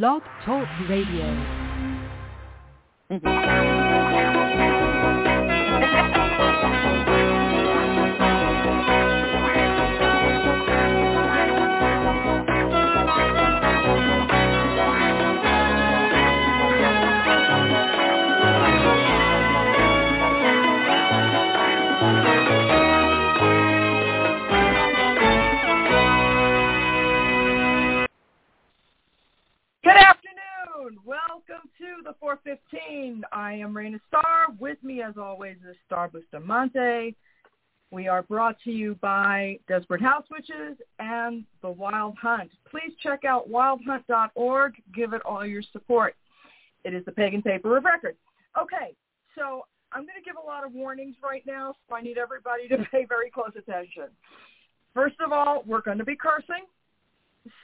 Blog Talk Radio. to the 415. I am Raina Starr. With me, as always, is Star Bustamonte. We are brought to you by Desperate House Witches and The Wild Hunt. Please check out wildhunt.org. Give it all your support. It is the pagan paper of record. Okay, so I'm going to give a lot of warnings right now, so I need everybody to pay very close attention. First of all, we're going to be cursing.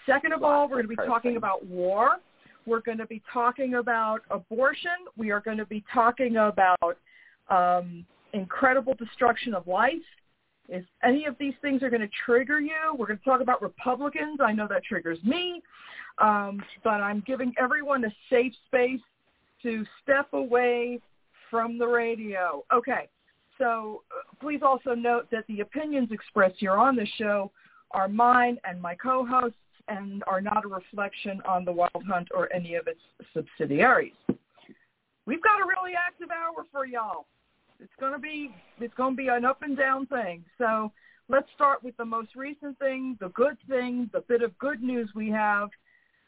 Second of all, we're going to be talking about war. We're going to be talking about abortion. We are going to be talking about um, incredible destruction of life. If any of these things are going to trigger you, we're going to talk about Republicans. I know that triggers me, um, but I'm giving everyone a safe space to step away from the radio. Okay, so uh, please also note that the opinions expressed here on the show are mine and my co-hosts and are not a reflection on the Wild Hunt or any of its subsidiaries. We've got a really active hour for y'all. It's going to be it's going to be an up and down thing. So let's start with the most recent thing, the good thing, the bit of good news we have,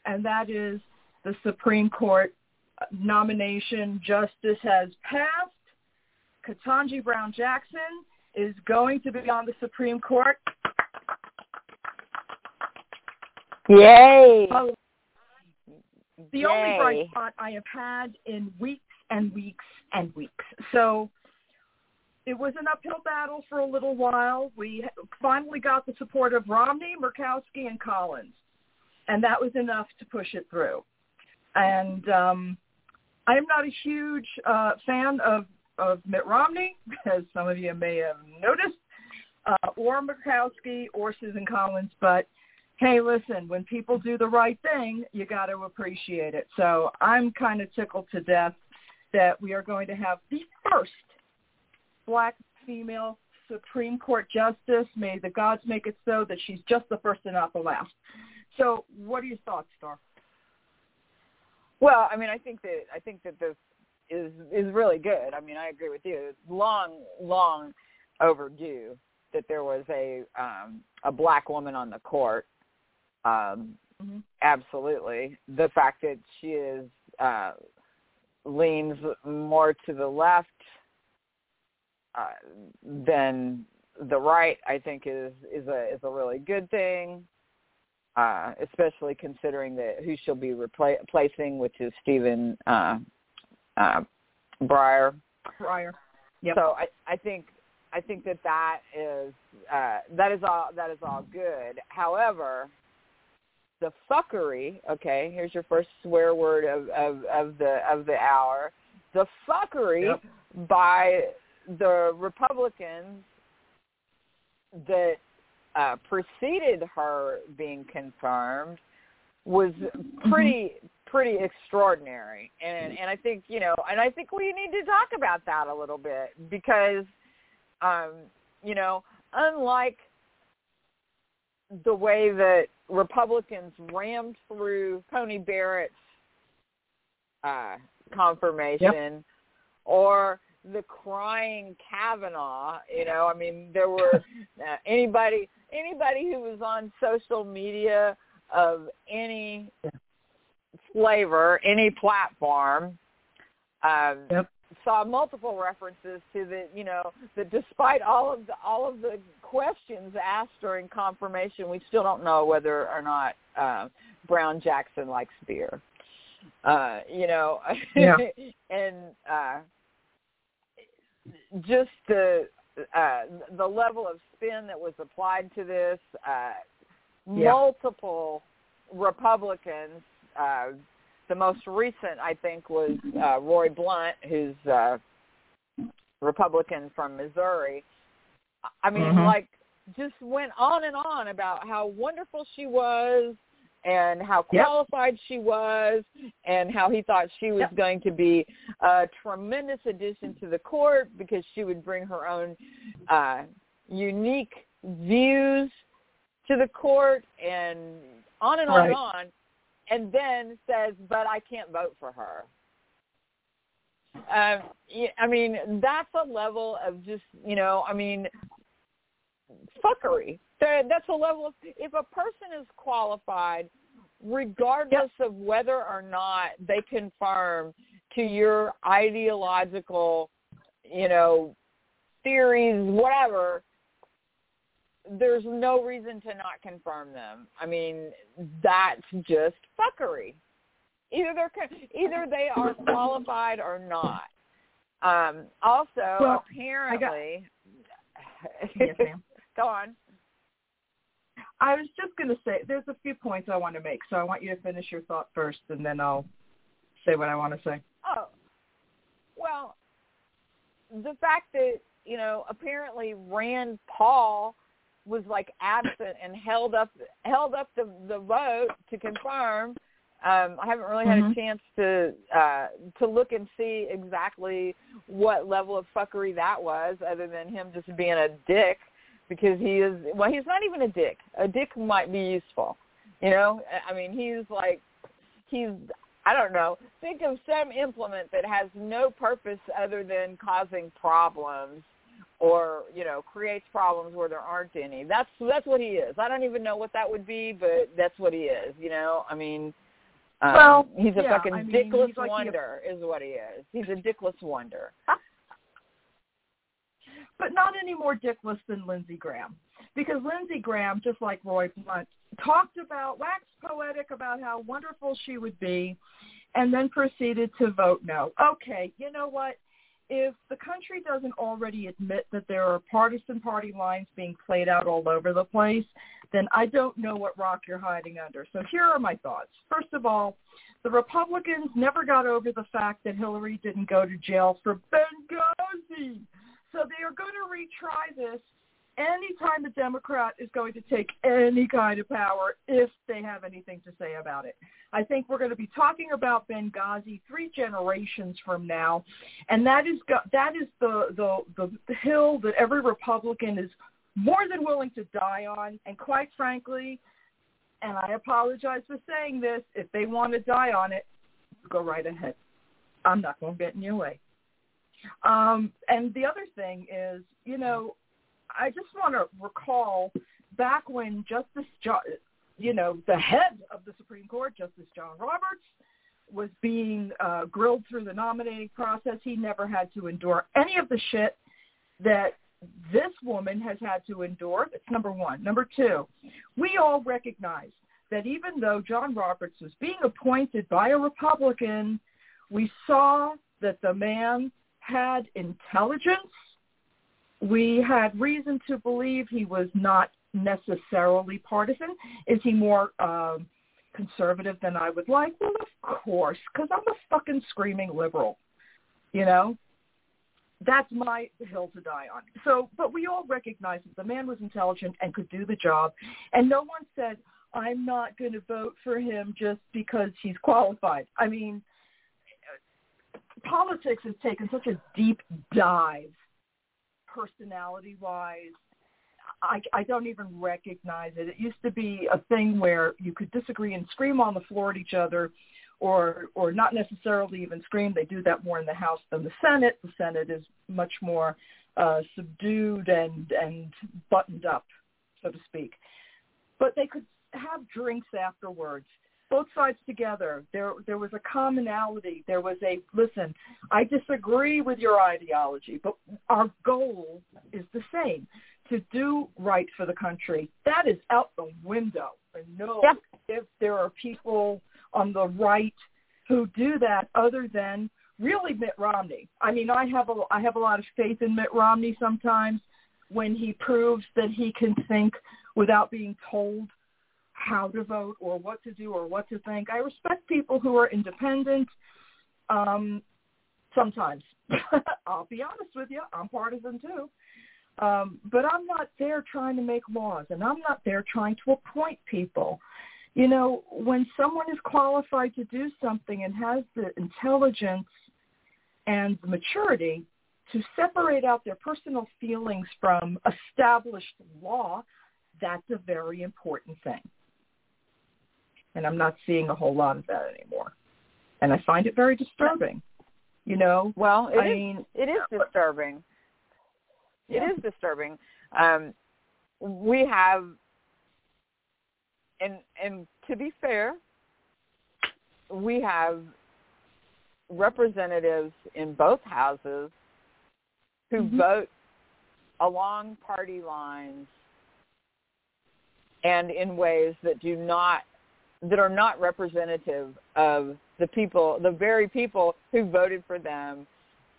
and that is the Supreme Court nomination. Justice has passed. Ketanji Brown Jackson is going to be on the Supreme Court. Yay! Oh, the Yay. only bright spot I have had in weeks and weeks and weeks. So it was an uphill battle for a little while. We finally got the support of Romney, Murkowski, and Collins, and that was enough to push it through. And um, I am not a huge uh, fan of of Mitt Romney, as some of you may have noticed, uh, or Murkowski or Susan Collins, but hey, listen, when people do the right thing, you got to appreciate it. So I'm kind of tickled to death that we are going to have the first black female Supreme Court justice. May the gods make it so that she's just the first and not the last. So what are your thoughts, Star? Well, I mean, I think that I think that this is is really good. I mean, I agree with you. It's long, long overdue that there was a um, a black woman on the court. Um, Mm-hmm. absolutely, the fact that she is uh, leans more to the left uh, than the right, I think is is a is a really good thing. Uh, especially considering that who she'll be repla- replacing, which is Stephen uh, uh, Breyer. Prior. Yep. So I, I think I think that that is uh, that is all that is all good. However, the fuckery. Okay, here's your first swear word of of, of the of the hour. The fuckery Yep. by the Republicans that uh, preceded her being confirmed was pretty pretty extraordinary and and I think you know and I think we need to talk about that a little bit because um you know unlike the way that Republicans rammed through Coney Barrett's uh confirmation or the crying Kavanaugh, you know, I mean there were uh, anybody anybody who was on social media of any flavor, any platform, um, Yep. Saw multiple references to the, you know, that despite all of the all of the questions asked during confirmation, we still don't know whether or not uh, Brown Jackson likes beer. Uh, you know, Yeah. and uh, just the uh, the level of spin that was applied to this. Uh, Yeah. Multiple Republicans. Uh, the most recent, I think, was uh, Roy Blunt, who's uh, Republican from Missouri. I mean, Mhm. like just went on and on about how wonderful she was and how qualified yep. she was and how he thought she was yep. going to be a tremendous addition to the court because she would bring her own uh unique views to the court and on and on right. and on and then says but I can't vote for her. Um, I mean, that's a level of just, you know, I mean, fuckery. That's a level of, if a person is qualified, regardless yep. of whether or not they conform to your ideological, you know, theories, whatever, there's no reason to not confirm them. I mean, that's just fuckery. Either they're either they are qualified or not. Um, also, well, apparently, got, yes, ma'am. go on. I was just going to say there's a few points I want to make, so I want you to finish your thought first, and then I'll say what I want to say. Oh, well, the fact that you know apparently Rand Paul was like absent and held up held up the the vote to confirm um, I haven't really had mm-hmm. a chance to uh, to look and see exactly what level of fuckery that was, other than him just being a dick. Because he is well, he's not even a dick. A dick might be useful, you know. I mean, he's like he's I don't know. Think of some implement that has no purpose other than causing problems or you know creates problems where there aren't any that's that's what he is i don't even know what that would be but that's what he is you know i mean um, well, he's a yeah, fucking I mean, dickless like wonder, is what he is. He's a dickless wonder. but not any more dickless than Lindsey Graham, because Lindsey Graham, just like Roy Blunt, talked about, waxed poetic about how wonderful she would be, and then proceeded to vote no. Okay, you know what? If the country doesn't already admit that there are partisan party lines being played out all over the place, then I don't know what rock you're hiding under. So here are my thoughts. First of all, the Republicans never got over the fact that Hillary didn't go to jail for Benghazi. So they are going to retry this anytime a Democrat is going to take any kind of power if they have anything to say about it. I think we're going to be talking about Benghazi three generations from now, and that is that is the the the hill that every Republican is more than willing to die on. And quite frankly, and I apologize for saying this, if they want to die on it, go right ahead. I'm not going to get in your way. Um, and the other thing is, you know, I just want to recall back when Justice, jo- you know, the head of the Supreme Court, Justice John Roberts, was being uh, grilled through the nominating process. He never had to endure any of the shit that this woman has had to endure. That's number one. Number two, we all recognize that even though John Roberts was being appointed by a Republican, we saw that the man had intelligence. We had reason to believe he was not necessarily partisan. Is he more um, conservative than I would like? Well, of course, because I'm a fucking screaming liberal. You know, that's my hill to die on. So, but we all recognize that the man was intelligent and could do the job, and no one said, "I'm not going to vote for him just because he's qualified." I mean, politics has taken such a deep dive, personality-wise. I, I don't even recognize it. It used to be a thing where you could disagree and scream on the floor at each other or or not necessarily even scream. They do that more in the House than the Senate. The Senate is much more uh, subdued and and buttoned up, so to speak. But they could have drinks afterwards. Both sides together. There there was a commonality. There was a listen. I disagree with your ideology, but our goal is the same to do right for the country. That is out the window. And no, yeah. if there are people on the right who do that other than really Mitt Romney. I mean, I have a I have a lot of faith in Mitt Romney sometimes when he proves that he can think without being told how to vote or what to do or what to think. I respect people who are independent. Um, sometimes, I'll be honest with you, I'm partisan too. Um, but I'm not there trying to make laws, and I'm not there trying to appoint people. you know, when someone is qualified to do something and has the intelligence and the maturity to separate out their personal feelings from established law, that's a very important thing. And I'm not seeing a whole lot of that anymore. And I find it very disturbing. You know, well, it I is, mean, it is disturbing. Yeah. It is disturbing. Um, we have, and and to be fair, we have representatives in both houses who Mhm. vote along party lines and in ways that do not that are not representative of the people, the very people who voted for them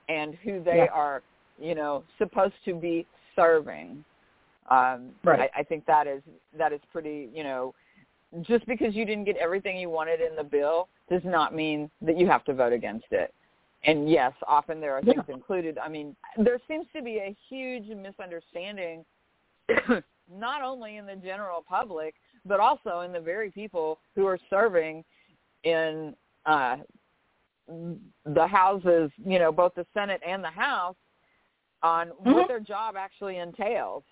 and who they Yeah. are, you know, supposed to be serving. Um, Right. I, I think that is that is pretty, you know, just because you didn't get everything you wanted in the bill does not mean that you have to vote against it. And yes, often there are Yeah. things included. I mean, there seems to be a huge misunderstanding, not only in the general public, but also in the very people who are serving in uh, the houses, you know, both the Senate and the House, on Mhm. what their job actually entails.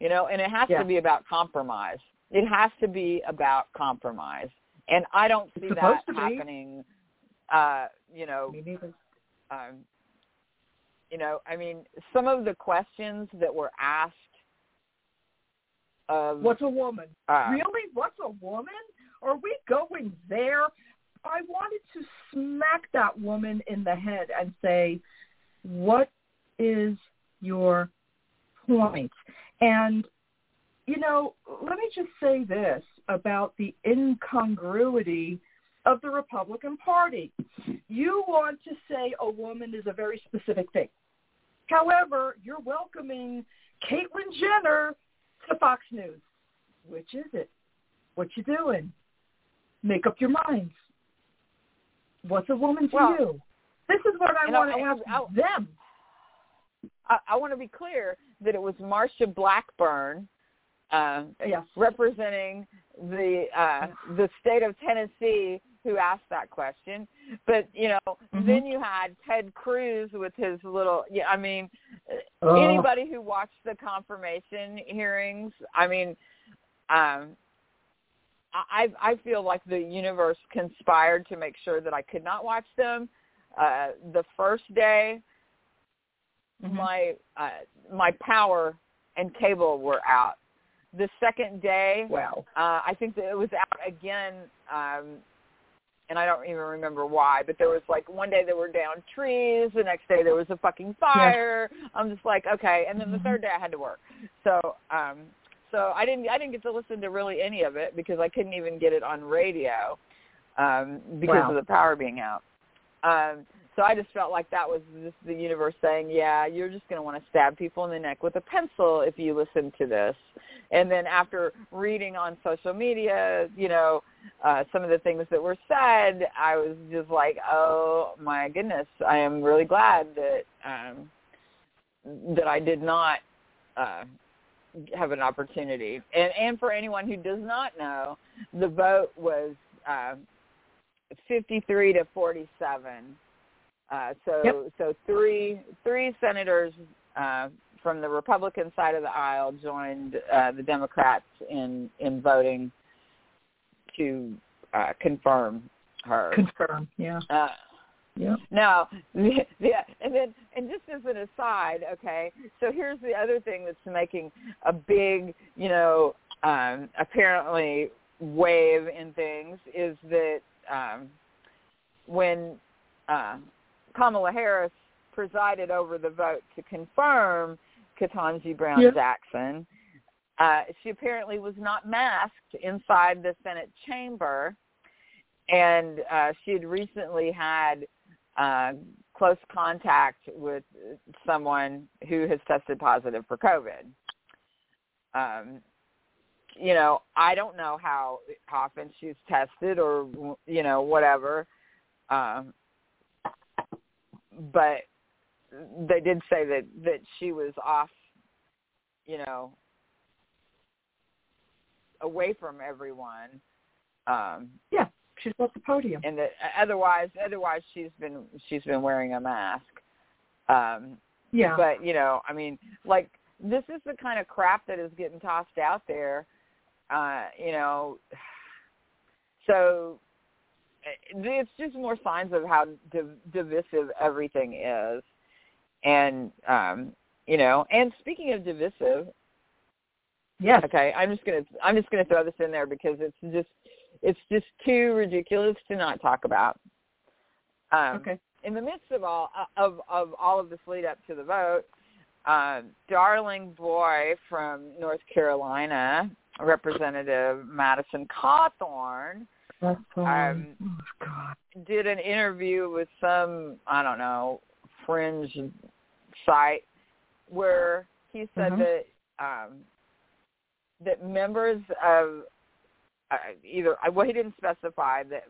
You know, and it has Yeah. to be about compromise. It has to be about compromise, and I don't see It's that supposed to be. happening. Uh, you know, um, you know, I mean, some of the questions that were asked of What's a woman? uh, really? What's a woman? Are we going there? I wanted to smack that woman in the head and say, what is your point? And, you know, let me just say this about the incongruity of the Republican Party. You want to say a woman is a very specific thing. However, you're welcoming Caitlyn Jenner to Fox News. Which is it? What you doing? Make up your minds. What's a woman to Well, you? This is what I want to ask I- them. I, I want to be clear that it was Marsha Blackburn uh, Yes. representing the uh, the state of Tennessee who asked that question. But you know, Mhm. then you had Ted Cruz with his little. Yeah, I mean, Oh. anybody who watched the confirmation hearings, I mean, um, I I feel like the universe conspired to make sure that I could not watch them. Uh, the first day, Mhm. my uh, my power and cable were out. The second day, Wow. uh, I think that it was out again, um, and I don't even remember why. But there was like one day there were down trees, the next day there was a fucking fire. I'm just like, okay. And then the Mhm. third day I had to work, so um, so I didn't I didn't get to listen to really any of it because I couldn't even get it on radio um, because Wow. of the power being out. Um, so I just felt like that was just the universe saying, yeah, you're just going to want to stab people in the neck with a pencil if you listen to this. And then after reading on social media, you know, uh, some of the things that were said, I was just like, oh my goodness, I am really glad that um, that I did not uh, have an opportunity. And and for anyone who does not know, the vote was uh, 53 to 47. Uh, so Yep. so three three senators uh, from the Republican side of the aisle joined uh, the Democrats in in voting to uh, confirm her. Confirm. Yeah. Uh, Yeah. now, yeah, and then, and just as an aside, okay, so here's the other thing that's making a big, you know, um, apparently wave in things is that um, when uh, Kamala Harris presided over the vote to confirm Ketanji Brown Yeah. Jackson, uh, she apparently was not masked inside the Senate chamber, and uh, she had recently had uh, close contact with someone who has tested positive for COVID. Um, you know, I don't know how often she's tested or you know whatever, um, but they did say that that she was off, you know, away from everyone Um, yeah, she's off the podium. And the, otherwise, otherwise she's been she's been wearing a mask. Um, yeah. But you know, I mean, like this is the kind of crap that is getting tossed out there. Uh, you know, so it's just more signs of how div- divisive everything is. And um, you know, and speaking of divisive, yes. Okay, I'm just gonna I'm just gonna throw this in there because it's just it's just too ridiculous to not talk about. Um, okay. In the midst of all of of all of this lead up to the vote, uh, darling boy from North Carolina, Representative Madison Cawthorn, um, um, oh, did an interview with some I don't know fringe site where he said mm-hmm. that um, that members of uh, either well he didn't specify that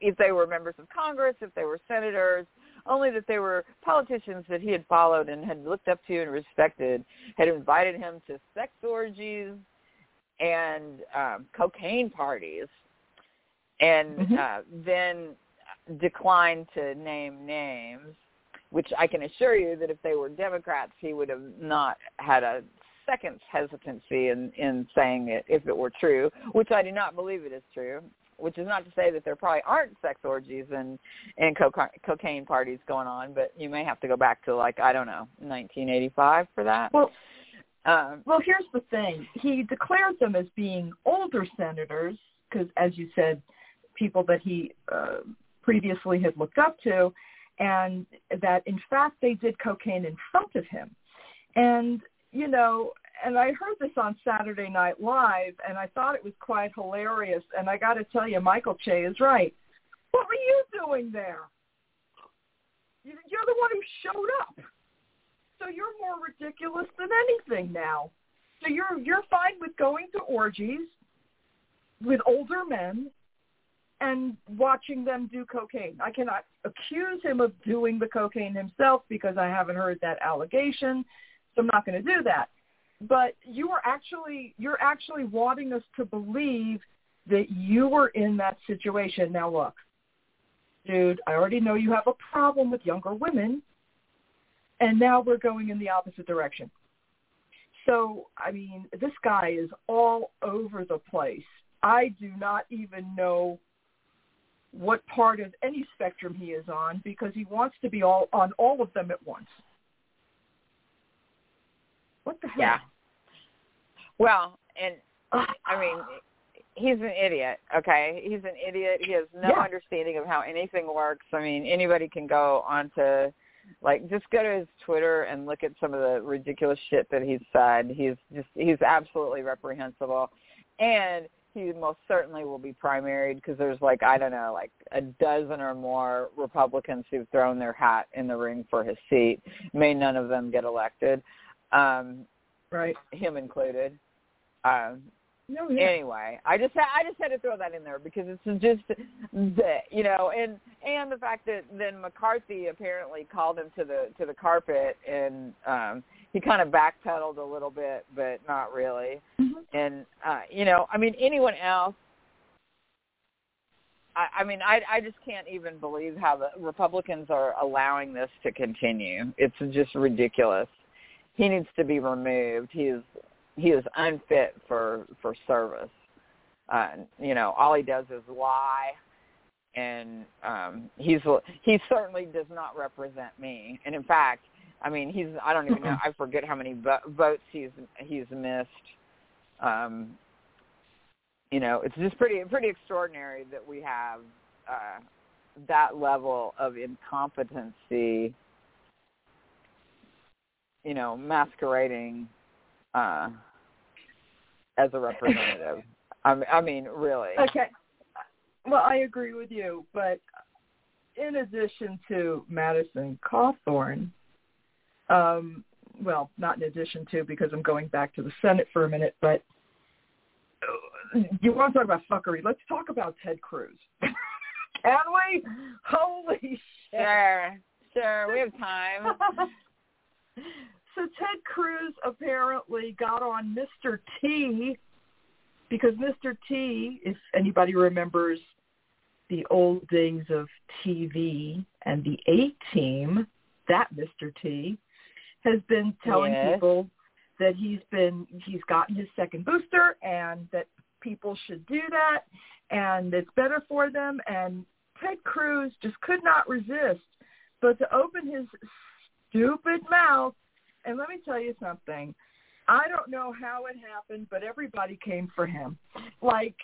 if they were members of Congress, if they were senators, only that they were politicians that he had followed and had looked up to and respected, had invited him to sex orgies and um, cocaine parties, and mm-hmm. uh, then declined to name names. Which I can assure you that if they were Democrats, he would have not had a second hesitancy in in saying it if it were true, which I do not believe it is true which is not to say that there probably aren't sex orgies and and co- cocaine parties going on, but you may have to go back to like I don't know 1985 for that. Well, um, well, here's the thing: he declared them as being older senators because, as you said, people that he uh, previously had looked up to, and that in fact they did cocaine in front of him, and you know and I heard this on Saturday Night Live, and I thought it was quite hilarious. And I got to tell you, Michael Che is right. What were you doing there? You're the one who showed up. So you're more ridiculous than anything now. So you're you're fine with going to orgies with older men and watching them do cocaine. I cannot accuse him of doing the cocaine himself because I haven't heard that allegation. So I'm not going to do that but you are actually you're actually wanting us to believe that you were in that situation. Now look, dude, I already know you have a problem with younger women, and now we're going in the opposite direction. So, I mean, this guy is all over the place. I do not even know what part of any spectrum he is on because he wants to be all on all of them at once. What the hell? Yeah. Well, and I mean, he's an idiot. Okay, he's an idiot. He has no yeah. understanding of how anything works. I mean, anybody can go onto like just go to his Twitter and look at some of the ridiculous shit that he's said. He's just he's absolutely reprehensible, and he most certainly will be primaried because there's like I don't know like a dozen or more Republicans who've thrown their hat in the ring for his seat. May none of them get elected, um, right? Him included. Um, no, yeah. Anyway, I just ha- I just had to throw that in there because it's just the you know and and the fact that then McCarthy apparently called him to the to the carpet and um he kind of backpedaled a little bit but not really mm-hmm. and uh you know I mean anyone else I, I mean I I just can't even believe how the Republicans are allowing this to continue it's just ridiculous he needs to be removed he's he is unfit for for service. Uh, you know, all he does is lie, and um, he's he certainly does not represent me. And in fact, I mean, he's I don't even know I forget how many votes he's he's missed. Um, you know, it's just pretty pretty extraordinary that we have uh, that level of incompetency. You know, masquerading uh, as a representative. I mean, I mean, really. Okay. Well, I agree with you, but in addition to Madison Cawthorn, um, well, not in addition to because I'm going back to the Senate for a minute, but you want to talk about fuckery? Let's talk about Ted Cruz. Can we? Holy shit! Sure, sure, we have time. So Ted Cruz apparently got on Mr. T because Mr. T, if anybody remembers the old days of TV and the A Team, that Mr. T has been telling Yes. people that he's been he's gotten his second booster and that people should do that and it's better for them and Ted Cruz just could not resist but to open his stupid mouth and let me tell you something I don't know how it happened but everybody came for him like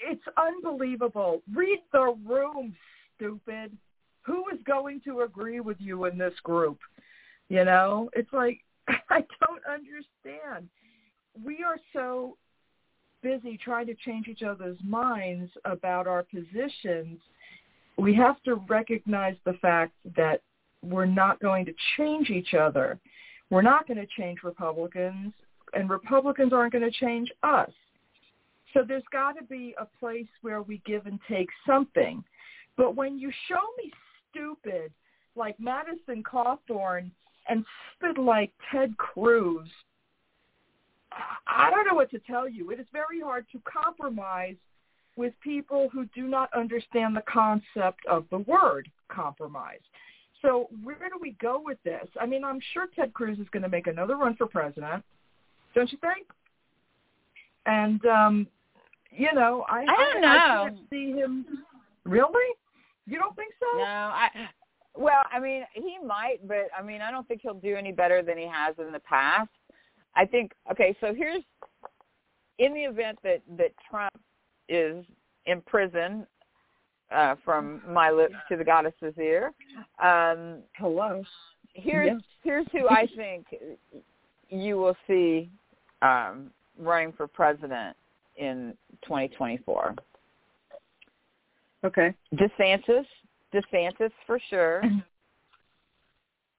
it's unbelievable read the room stupid who is going to agree with you in this group you know it's like I don't understand. We are so busy trying to change each other's minds about our positions. We have to recognize the fact that we're not going to change each other. We're not going to change Republicans, and Republicans aren't going to change us. So there's got to be a place where we give and take something. But when you show me stupid like Madison Cawthorn and stupid like Ted Cruz, I don't know what to tell you. It is very hard to compromise with people who do not understand the concept of the word compromise. So where do we go with this? I mean, I'm sure Ted Cruz is going to make another run for president, don't you think? And um, you know, I I don't I, know. can't see him. Really? You don't think so? No, I well, I mean, he might, but I mean, I don't think he'll do any better than he has in the past. I think okay, so here's in the event that that Trump is in prison uh from my lips to the goddess's ear. Um Hello. here's Yes. here's who I think you will see um running for president in 2024. Okay. DeSantis, DeSantis for sure.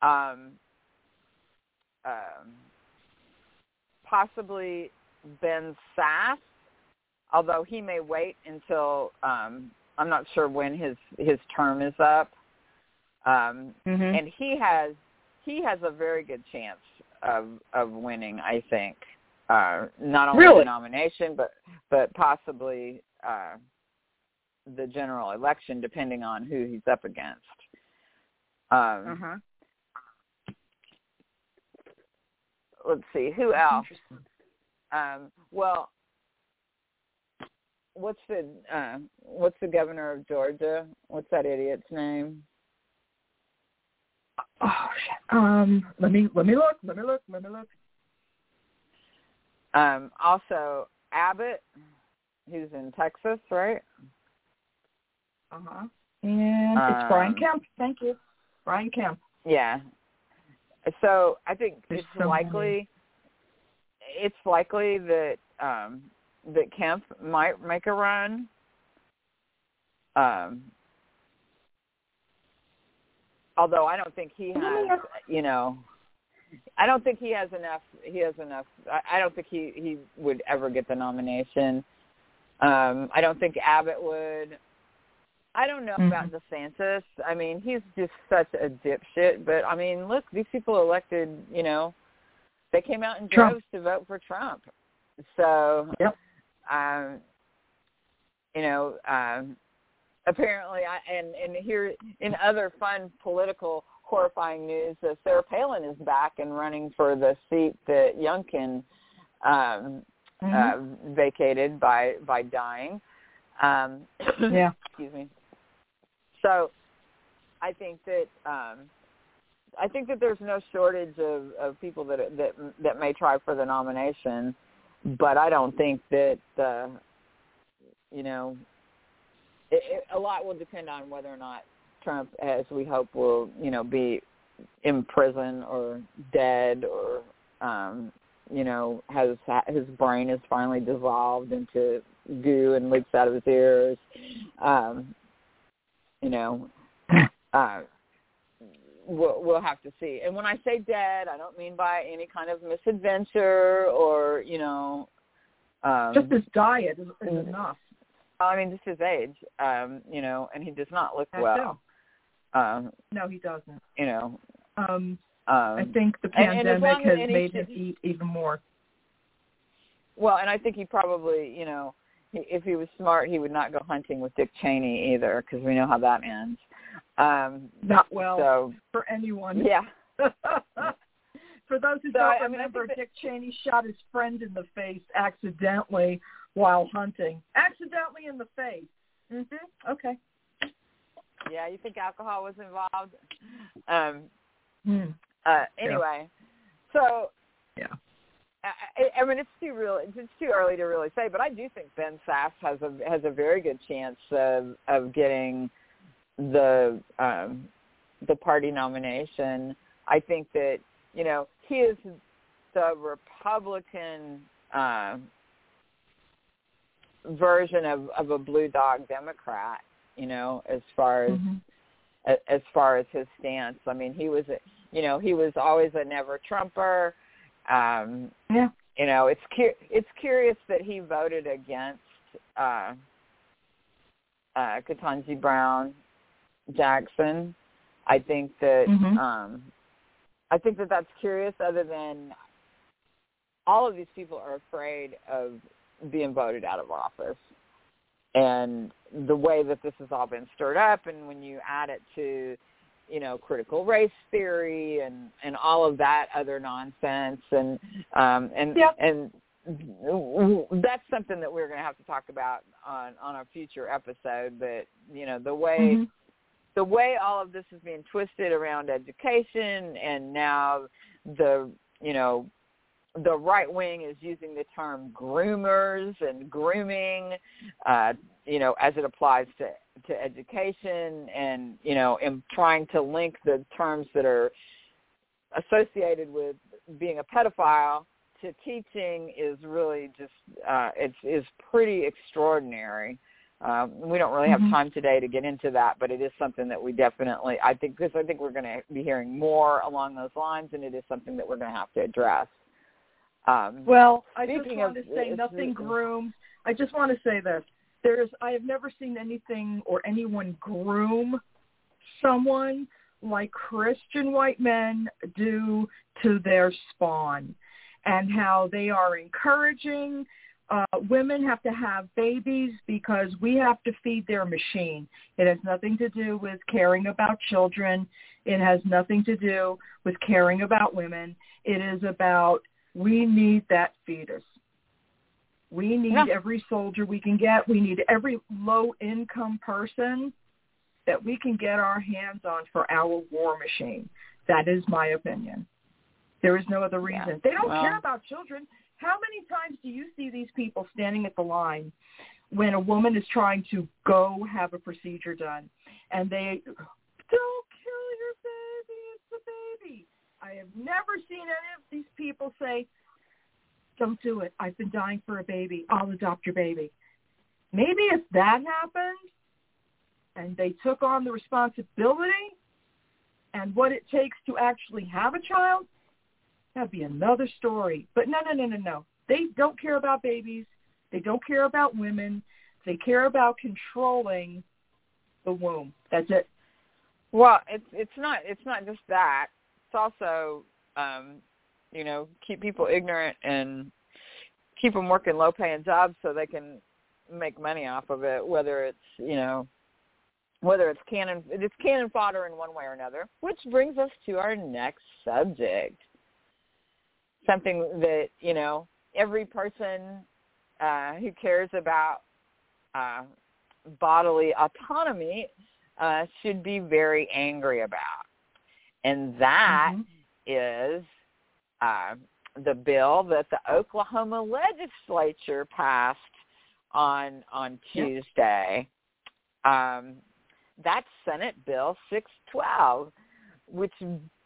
Um, um, possibly Ben Sasse, although he may wait until um, I'm not sure when his his term is up. Um, Mm-hmm. and he has he has a very good chance of of winning. I think uh, not only Really? the nomination, but but possibly uh, the general election, depending on who he's up against. Um, uh-huh. Let's see who else. Um, well, what's the uh, what's the governor of Georgia? What's that idiot's name? Oh shit. Um, let me let me look. Let me look. Let me look. Um, also Abbott, who's in Texas, right? Uh huh. And it's Brian Um, Kemp. Thank you, Brian Kemp. Yeah. So I think There's it's so likely it's likely that um that Kemp might make a run. Um although I don't think he has you know I don't think he has enough he has enough I, I don't think he he would ever get the nomination. Um I don't think Abbott would. I don't know Mhm. about DeSantis. I mean, he's just such a dipshit. But I mean, look, these people elected, you know, they came out in droves to vote for Trump. So, Yep. Um, you know, um, apparently, I and and here in other fun political horrifying news, uh, Sarah Palin is back and running for the seat that Youngkin um, Mhm. uh, vacated by by dying. Um, yeah. excuse me. So, I think that um, I think that there's no shortage of, of people that that that may try for the nomination, but I don't think that uh, you know it, it, a lot will depend on whether or not Trump, as we hope, will you know be in prison or dead or um, you know has his brain is finally dissolved into goo and leaks out of his ears. Um, you know, uh, we'll, we'll have to see. And when I say dead, I don't mean by any kind of misadventure or you know. Um, Just his diet is, is enough. I mean, just his age, um, you know, and he does not look That's well. Um, No, he doesn't. you know, Um, um, I think the and- and pandemic has and he made him eat even more. Well, and I think he probably, you know, if he was smart, he would not go hunting with Dick Cheney either, because we know how that ends. Um, not well so, for anyone. Yeah. for those who So, don't I mean, I remember, that- Dick Cheney shot his friend in the face accidentally while hunting. Accidentally in the face. Mhm. Okay. yeah, you think alcohol was involved? Um, Hmm. uh, anyway, so Yeah. I, I mean, it's too real. It's too early to really say, but I do think Ben Sasse has a has a very good chance of of getting the um, the party nomination. I think that you know he is the Republican uh, version of of a blue dog Democrat. You know, as far as Mhm. a- as far as his stance. I mean, he was, a, you know, he was always a never Trumper. Um, Yeah. you know, it's cu- it's curious that he voted against uh, uh, Ketanji Brown Jackson. I think that Mhm. um, I think that that's curious. Other than all of these people are afraid of being voted out of office, and the way that this has all been stirred up, and when you add it to you know critical race theory and and all of that other nonsense and um and Yep. and that's something that we're going to have to talk about on on a future episode but you know the way Mhm. The way all of this is being twisted around education and now the you know the right wing is using the term groomers and grooming uh you know as it applies to to education and you know and trying to link the terms that are associated with being a pedophile to teaching is really just uh it's is pretty extraordinary um, we don't really have Mhm. time today to get into that, but it is something that we definitely, I think, because I think we're going to be hearing more along those lines, and it is something that we're going to have to address. Um, Well, I just want of- to say nothing groomed. I just want to say this. There's I have never seen anything or anyone groom someone like Christian white men do to their spawn and how they are encouraging uh, women have to have babies because we have to feed their machine. It has nothing to do with caring about children. It has nothing to do with caring about women. It is about we need that fetus. We need Yeah. every soldier we can get. We need every low income person that we can get our hands on for our war machine. That is my opinion. There is no other Yeah. reason. They don't Well- care about children. How many times do you see these people standing at the line when a woman is trying to go have a procedure done and they don't kill your baby, it's a baby. I have never seen any of these people say, don't do it. I've been dying for a baby. I'll adopt your baby. Maybe if that happened and they took on the responsibility and what it takes to actually have a child, that'd be another story. But no, no, no, no, no. They don't care about babies. They don't care about women. They care about controlling the womb. That's it. Well, it's it's not it's not just that. It's also um, you know keep people ignorant and keep them working low paying jobs so they can make money off of it. Whether it's you know whether it's cannon it's cannon fodder in one way or another. Which brings us to our next subject. Something that you know every person uh, who cares about uh, bodily autonomy uh, should be very angry about. And that Mhm. is uh, the bill that the Oklahoma legislature passed on on Tuesday. Um, that's Senate Bill 612, which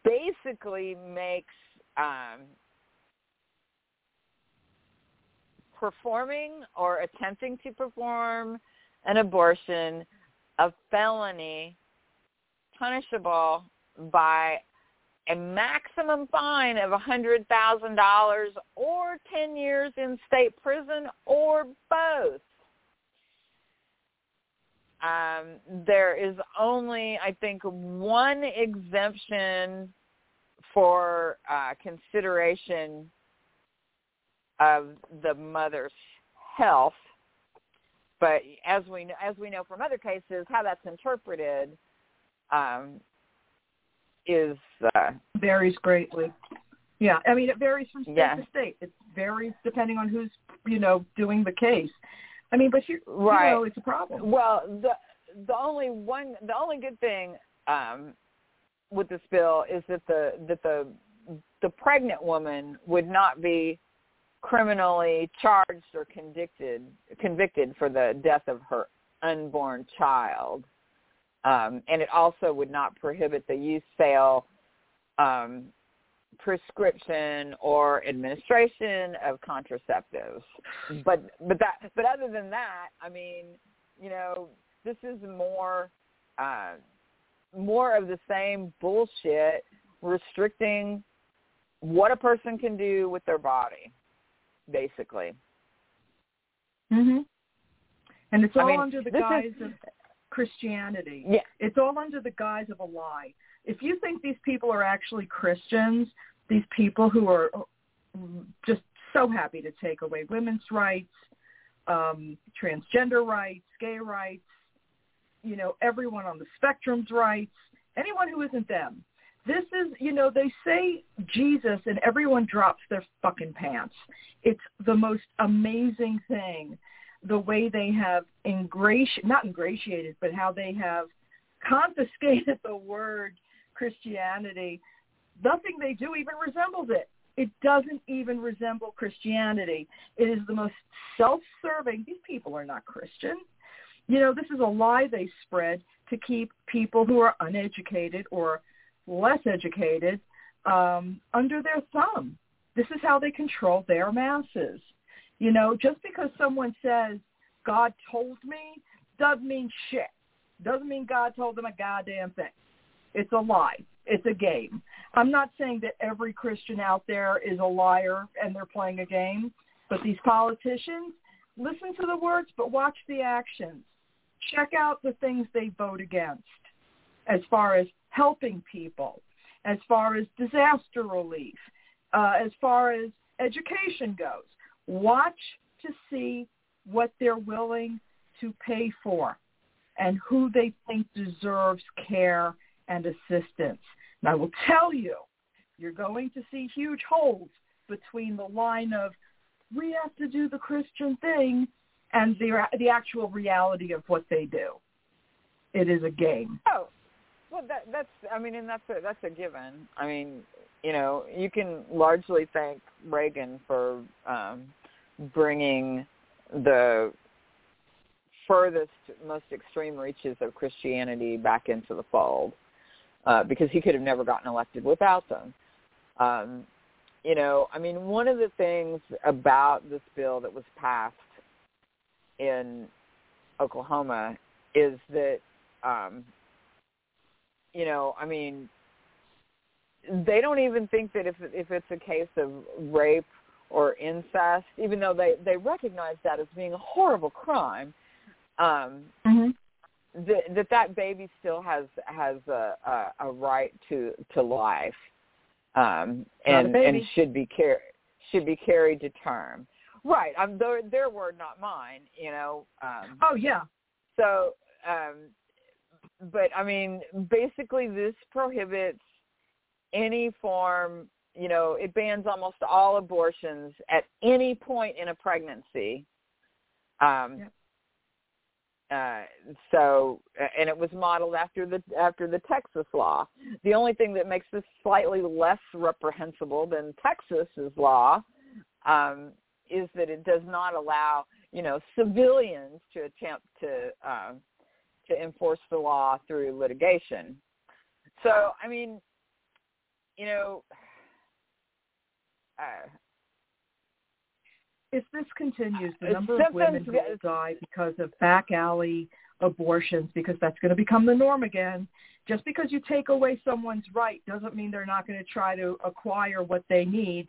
basically makes um, performing or attempting to perform an abortion a felony punishable by a maximum fine of hundred thousand dollars or ten years in state prison or both. Um, there is only, I think, one exemption for uh, consideration of the mother's health. But as we as we know from other cases, how that's interpreted um, is uh, varies greatly. Yeah, I mean it varies from state Yeah. to state. It varies depending on who's you know doing the case. I mean, but you, Right. you know it's a problem. Well, the the only one the only good thing um, with this bill is that the that the the pregnant woman would not be criminally charged or convicted convicted for the death of her unborn child, um, and it also would not prohibit the use, sale, um, prescription, or administration of contraceptives. But but that but other than that, I mean, you know, this is more uh, more of the same bullshit restricting what a person can do with their body, basically. Mhm. And it's I all mean, under the this is- guise of Christianity. Yeah. It's all under the guise of a lie. If you think these people are actually Christians, these people who are just so happy to take away women's rights, um, transgender rights, gay rights, you know, everyone on the spectrum's rights, anyone who isn't them. This is, you know, they say Jesus and everyone drops their fucking pants. It's the most amazing thing, the way they have ingrati- not ingratiated, but how they have confiscated the word Christianity. Nothing they do even resembles it. It doesn't even resemble Christianity. It is the most self-serving. These people are not Christian. You know, this is a lie they spread to keep people who are uneducated or less educated um, under their thumb. This is how they control their masses. You know, just because someone says God told me doesn't mean shit. Doesn't mean God told them a goddamn thing. It's a lie. It's a game. I'm not saying that every Christian out there is a liar and they're playing a game, but these politicians, listen to the words but watch the actions. Check out the things they vote against as far as helping people, as far as disaster relief, uh, as far as education goes. Watch to see what they're willing to pay for and who they think deserves care and assistance. And I will tell you, you're going to see huge holes between the line of we have to do the Christian thing and the the actual reality of what they do. It is a game. Oh, well, that that's I mean, and that's a that's a given. I mean, you know, you can largely thank Reagan for um, bringing the furthest, most extreme reaches of Christianity back into the fold, uh, because he could have never gotten elected without them. Um, you know, I mean, one of the things about this bill that was passed in Oklahoma is that, um, you know, I mean, they don't even think that if if it's a case of rape or incest, even though they they recognize that as being a horrible crime, um, Mm-hmm. that that that baby still has has a a, a right to to life, um, and and should be car- should be carried to term. Right, um, their their word, not mine. You know. Um, Oh yeah. so, um, but I mean, basically, this prohibits any form. You know, it bans almost all abortions at any point in a pregnancy. Um, Yep. uh, so, and it was modeled after the after the Texas law. The only thing that makes this slightly less reprehensible than Texas's law um, is that it does not allow you know civilians to attempt to um, to enforce the law through litigation. So, I mean, you know. Uh, If this continues, the number of women who will die because of back alley abortions, because that's going to become the norm again. Just because you take away someone's right doesn't mean they're not going to try to acquire what they need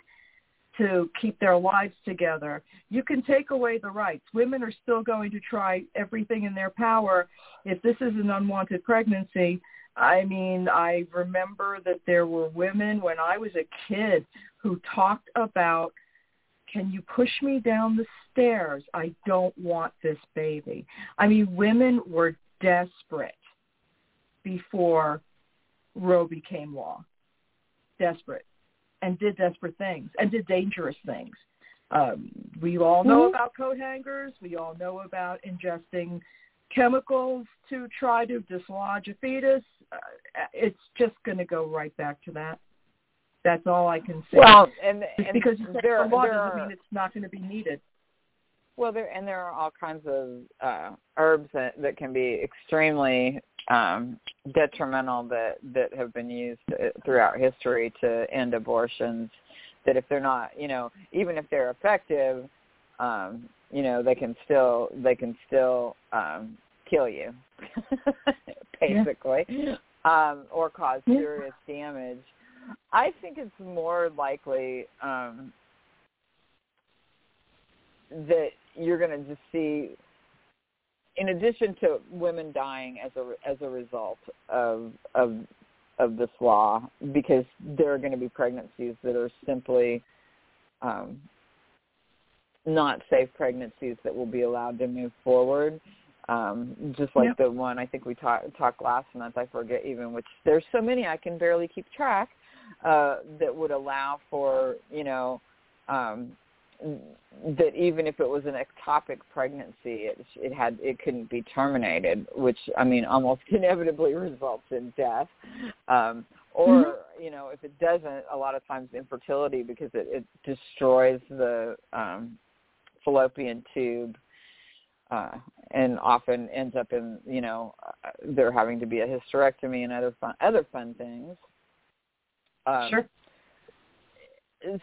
to keep their lives together. You can take away the rights. Women are still going to try everything in their power. If this is an unwanted pregnancy, I mean, I remember that there were women when I was a kid who talked about can you push me down the stairs? I don't want this baby. I mean, women were desperate before Roe became law. Desperate. And did desperate things and did dangerous things. Um, we all know mm-hmm. about coat hangers. We all know about ingesting chemicals to try to dislodge a fetus. Uh, it's just going to go right back to that. That's all I can say. Well, and, and because there, a law there doesn't mean it's not going to be needed. Well, there and there are all kinds of uh, herbs that, that can be extremely um, detrimental that that have been used uh, throughout history to end abortions. That if they're not, you know, even if they're effective, um, you know, they can still they can still um, kill you, basically, yeah. um, or cause serious yeah. damage. I think it's more likely um, that you're going to just see, in addition to women dying as a as a result of of of this law, because there are going to be pregnancies that are simply um, not safe pregnancies that will be allowed to move forward. Um, just like yep. the one I think we talked talked last month, I forget even which. There's so many I can barely keep track uh, that would allow for you know um, that even if it was an ectopic pregnancy, it it had it couldn't be terminated, which I mean almost inevitably results in death. Um, or mm-hmm. you know if it doesn't, a lot of times infertility because it, it destroys the um, fallopian tube. Uh, and often ends up in you know uh, there having to be a hysterectomy and other fun other fun things. Um, sure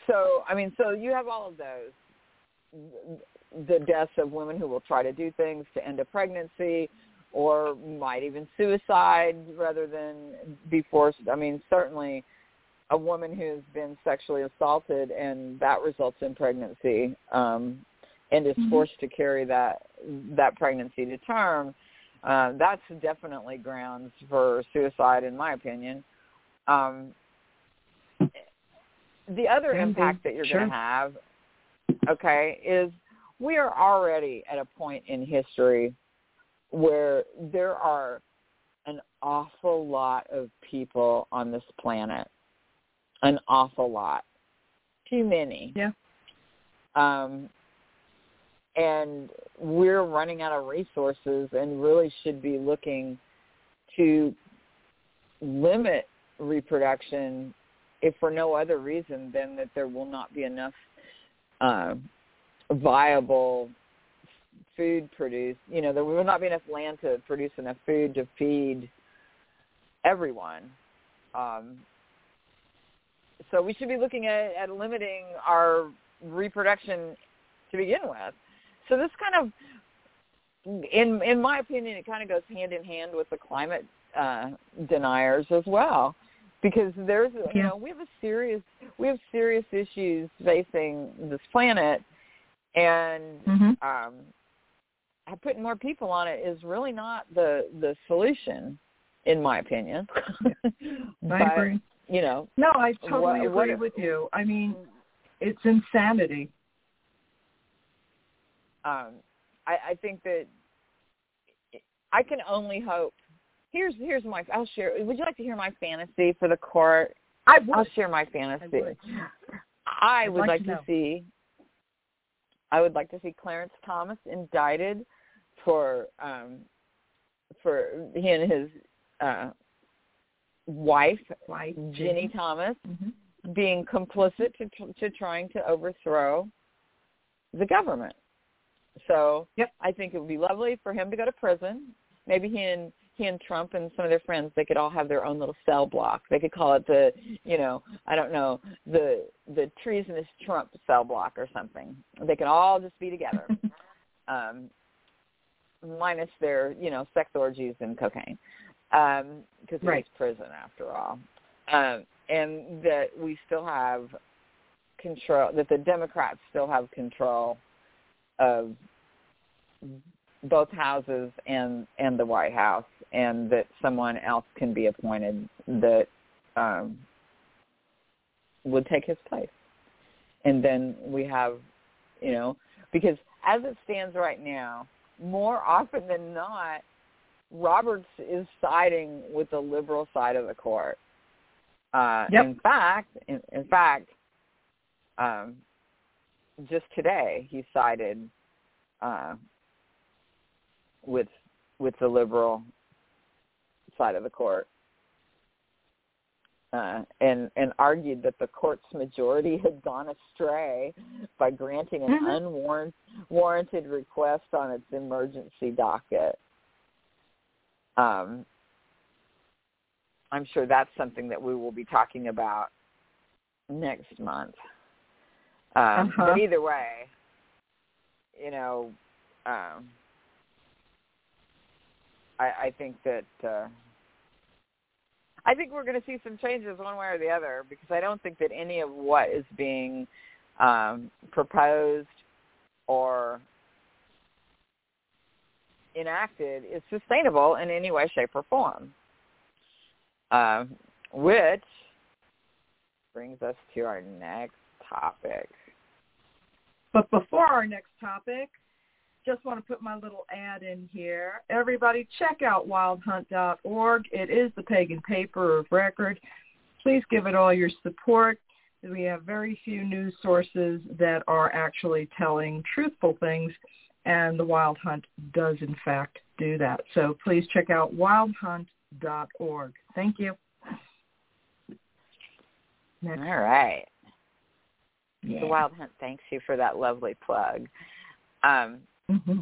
so I mean, so you have all of those. The deaths of women who will try to do things to end a pregnancy, or might even suicide rather than be forced. I mean, certainly a woman who's been sexually assaulted and that results in pregnancy um, and is mm-hmm. forced to carry that that pregnancy to term. Uh, that's definitely grounds for suicide, in my opinion. Um, the other impact that you're sure. going to have, okay, is we are already at a point in history where there are an awful lot of people on this planet. An awful lot. Too many. Yeah. Um, and we're running out of resources and really should be looking to limit reproduction if for no other reason than that there will not be enough uh, viable food produced. You know, there will not be enough land to produce enough food to feed everyone. Um, so we should be looking at, at limiting our reproduction to begin with. So this kind of, in in my opinion, it kind of goes hand in hand with the climate uh, deniers as well because there's you know we have a serious we have serious issues facing this planet. And mm-hmm. um putting more people on it is really not the the solution in my opinion. But, I agree. you know no I totally what, agree what, with you. I mean it's insanity. Um I I think that I can only hope here's here's my I'll share. Would you like to hear my fantasy for the court? I would. I'll share my fantasy. I would, I would like, like, to, to see. I would like to see Clarence Thomas indicted for um for he and his uh wife, wife Ginni Thomas, mm-hmm. being complicit to to trying to overthrow the government. So yep. I think it would be lovely for him to go to prison. Maybe he and he and Trump and some of their friends, they could all have their own little cell block. They could call it the, you know, I don't know, the the treasonous Trump cell block or something. They could all just be together, um, minus their, you know, sex orgies and cocaine, because um, right. it's prison after all, um, and that we still have control. That the Democrats still have control of both houses and and the White House, and that someone else can be appointed that um, would take his place. And then we have you know, because as it stands right now, more often than not, Roberts is siding with the liberal side of the court. Uh, yep. In fact, in, in fact, um, just today he sided uh, with with the liberal side of the court uh, and and argued that the court's majority had gone astray by granting an mm-hmm. unwarranted request on its emergency docket. Um, I'm sure that's something that we will be talking about next month. Um, uh-huh. But either way, you know, um, I, I think that uh, I think we're going to see some changes one way or the other because I don't think that any of what is being um, proposed or enacted is sustainable in any way, shape, or form. Uh, which brings us to our next topic. But before our next topic, just want to put my little ad in here. Everybody check out wildhunt.org. It is the pagan paper of record. Please give it all your support. We have very few news sources that are actually telling truthful things, and the Wild Hunt does in fact do that. So please check out wildhunt.org. Thank you. Next. All right. Yeah. The Wild Hunt thanks you for that lovely plug. Um, mm-hmm.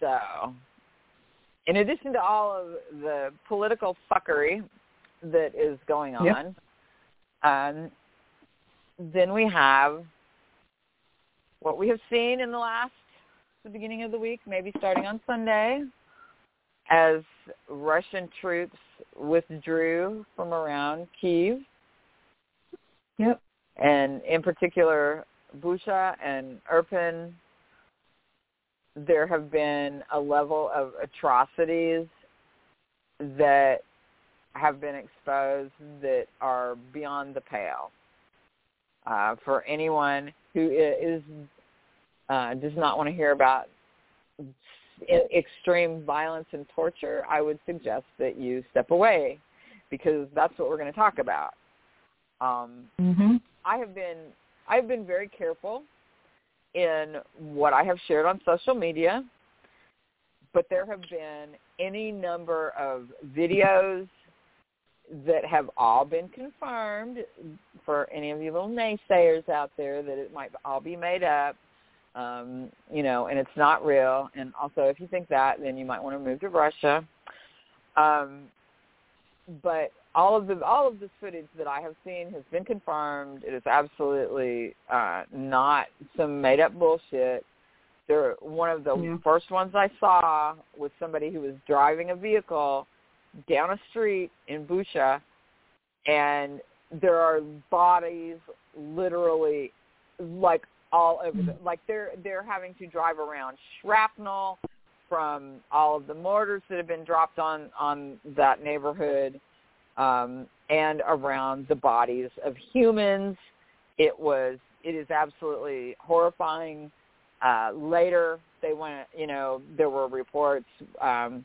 So, in addition to all of the political fuckery that is going on, yep. um, then we have what we have seen in the last, the beginning of the week, maybe starting on Sunday, as Russian troops withdrew from around Kiev. Yep. And in particular, Busha and Irpin, there have been a level of atrocities that have been exposed that are beyond the pale. Uh, for anyone who is uh, does not want to hear about extreme violence and torture, I would suggest that you step away because that's what we're going to talk about. Um, mm-hmm. I have been I've been very careful in what I have shared on social media, but there have been any number of videos that have all been confirmed for any of you little naysayers out there that it might all be made up, um, you know, and it's not real. And also, if you think that, then you might want to move to Russia. Um, but all of the all of this footage that I have seen has been confirmed. It is absolutely uh, not some made up bullshit. there are one of the yeah. first ones I saw was somebody who was driving a vehicle down a street in Busha, and there are bodies literally like all over the like they're they're having to drive around shrapnel from all of the mortars that have been dropped on on that neighborhood um, and around the bodies of humans. It was it is absolutely horrifying. Uh, later, they went. You know, there were reports. Um,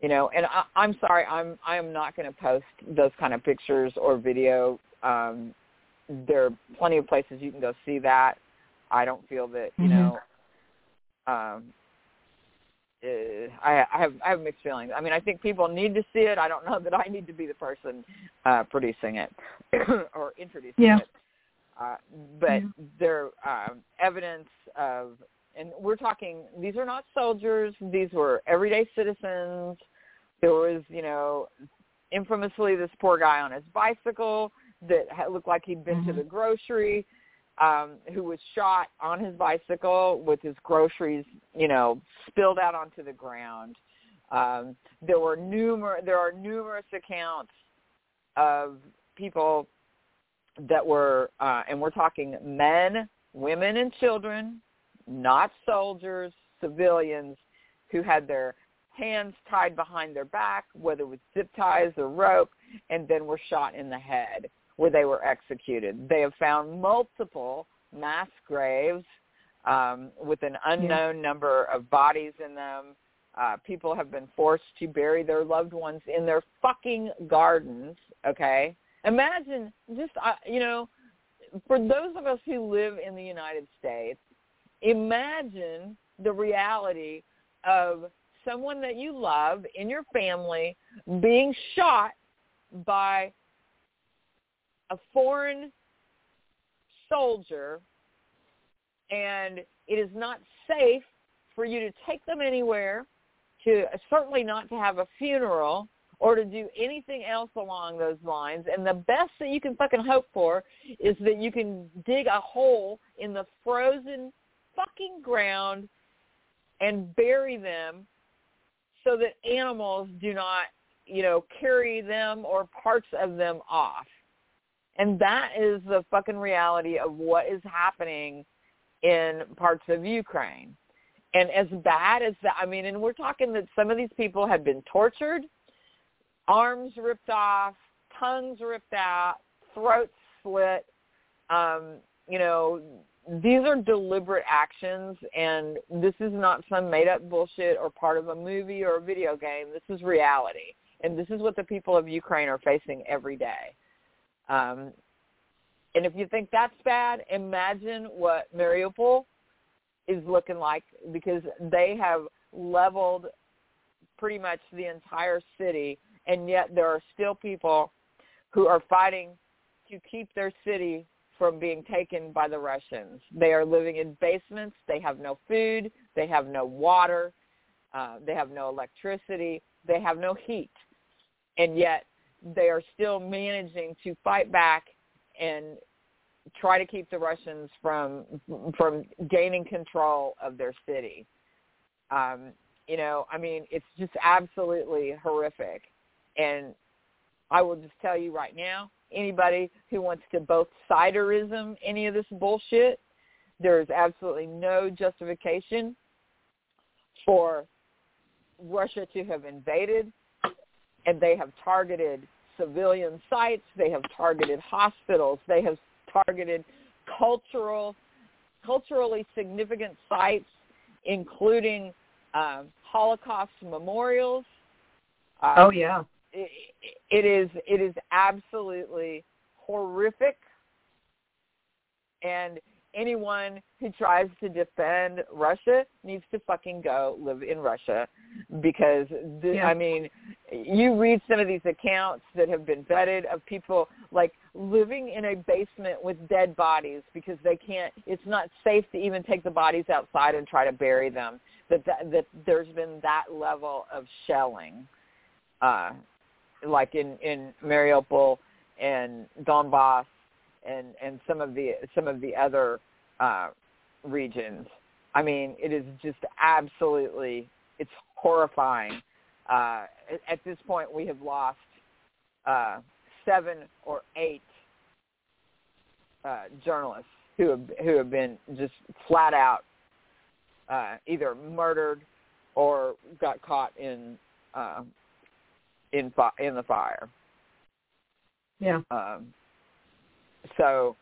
you know, and I, I'm sorry, I'm I am not going to post those kind of pictures or video. Um, there are plenty of places you can go see that. I don't feel that you mm-hmm. know um, uh, I, I have I have mixed feelings. I mean, I think people need to see it. I don't know that I need to be the person uh, producing it or introducing yeah. it. Uh, but yeah. there um, evidence of, and we're talking. These are not soldiers. These were everyday citizens. There was, you know, infamously this poor guy on his bicycle that looked like he'd been mm-hmm. to the grocery um, who was shot on his bicycle with his groceries, you know, spilled out onto the ground. Um, there were numer- There are numerous accounts of people that were, uh, and we're talking men, women, and children, not soldiers, civilians, who had their hands tied behind their back, whether with zip ties or rope, and then were shot in the head where they were executed. They have found multiple mass graves um, with an unknown yeah. number of bodies in them. Uh, people have been forced to bury their loved ones in their fucking gardens. Okay, imagine just uh, you know, for those of us who live in the United States, imagine the reality of someone that you love in your family being shot by a foreign soldier and it is not safe for you to take them anywhere, to certainly not to have a funeral or to do anything else along those lines. And the best that you can fucking hope for is that you can dig a hole in the frozen fucking ground and bury them so that animals do not, you know, carry them or parts of them off. And that is the fucking reality of what is happening in parts of Ukraine. And as bad as that, I mean, and we're talking that some of these people have been tortured, arms ripped off, tongues ripped out, throats slit. Um, you know, these are deliberate actions, and this is not some made-up bullshit or part of a movie or a video game. This is reality, and this is what the people of Ukraine are facing every day. Um, and if you think that's bad, imagine what Mariupol is looking like because they have leveled pretty much the entire city, and yet there are still people who are fighting to keep their city from being taken by the Russians. They are living in basements. They have no food. They have no water. Uh, they have no electricity. They have no heat. And yet they are still managing to fight back and try to keep the Russians from from gaining control of their city. Um, you know, I mean, it's just absolutely horrific. And I will just tell you right now, anybody who wants to both siderism any of this bullshit, there is absolutely no justification for Russia to have invaded, and they have targeted civilian sites, they have targeted hospitals, they have targeted cultural, culturally significant sites, including um, Holocaust memorials. Um, oh yeah. It, it is it is absolutely horrific, and anyone who tries to defend Russia needs to fucking go live in Russia because the, yeah. I mean, you read some of these accounts that have been vetted of people like living in a basement with dead bodies because they can't it's not safe to even take the bodies outside and try to bury them that that, that there's been that level of shelling uh like in in Mariupol and Donbass and and some of the some of the other uh, regions. I mean, it is just absolutely it's horrifying. Uh, at this point, we have lost uh, seven or eight uh, journalists who have who have been just flat out uh, either murdered or got caught in uh, in fi- in the fire. Yeah. Um, so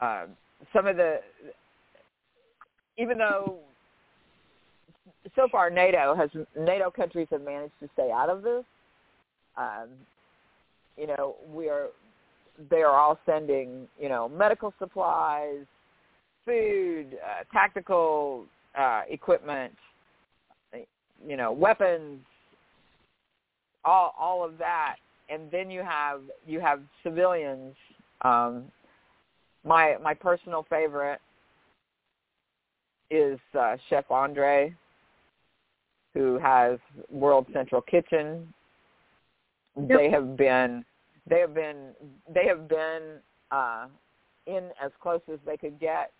uh, some of the, even though so far NATO has NATO countries have managed to stay out of this. Um, you know, we are they are all sending you know medical supplies, food, uh, tactical uh, equipment, you know, weapons, all all of that, and then you have you have civilians um, my my personal favorite is uh, Chef Andre, who has World Central Kitchen. Yep. They have been they have been they have been uh, in as close as they could get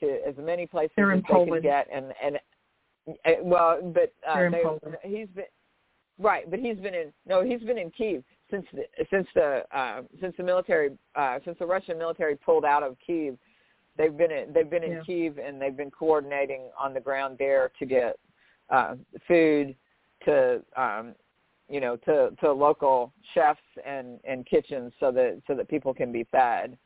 to as many places They're as they Poland. could get, and and uh, well, but uh, they, he's been right, but he's been in no, he's been in Kiev since the, since the uh, since the military uh, since the Russian military pulled out of Kiev, they've been in, they've been in yeah. Kiev and they've been coordinating on the ground there to get uh, food to um, you know to to local chefs and and kitchens so that so that people can be fed.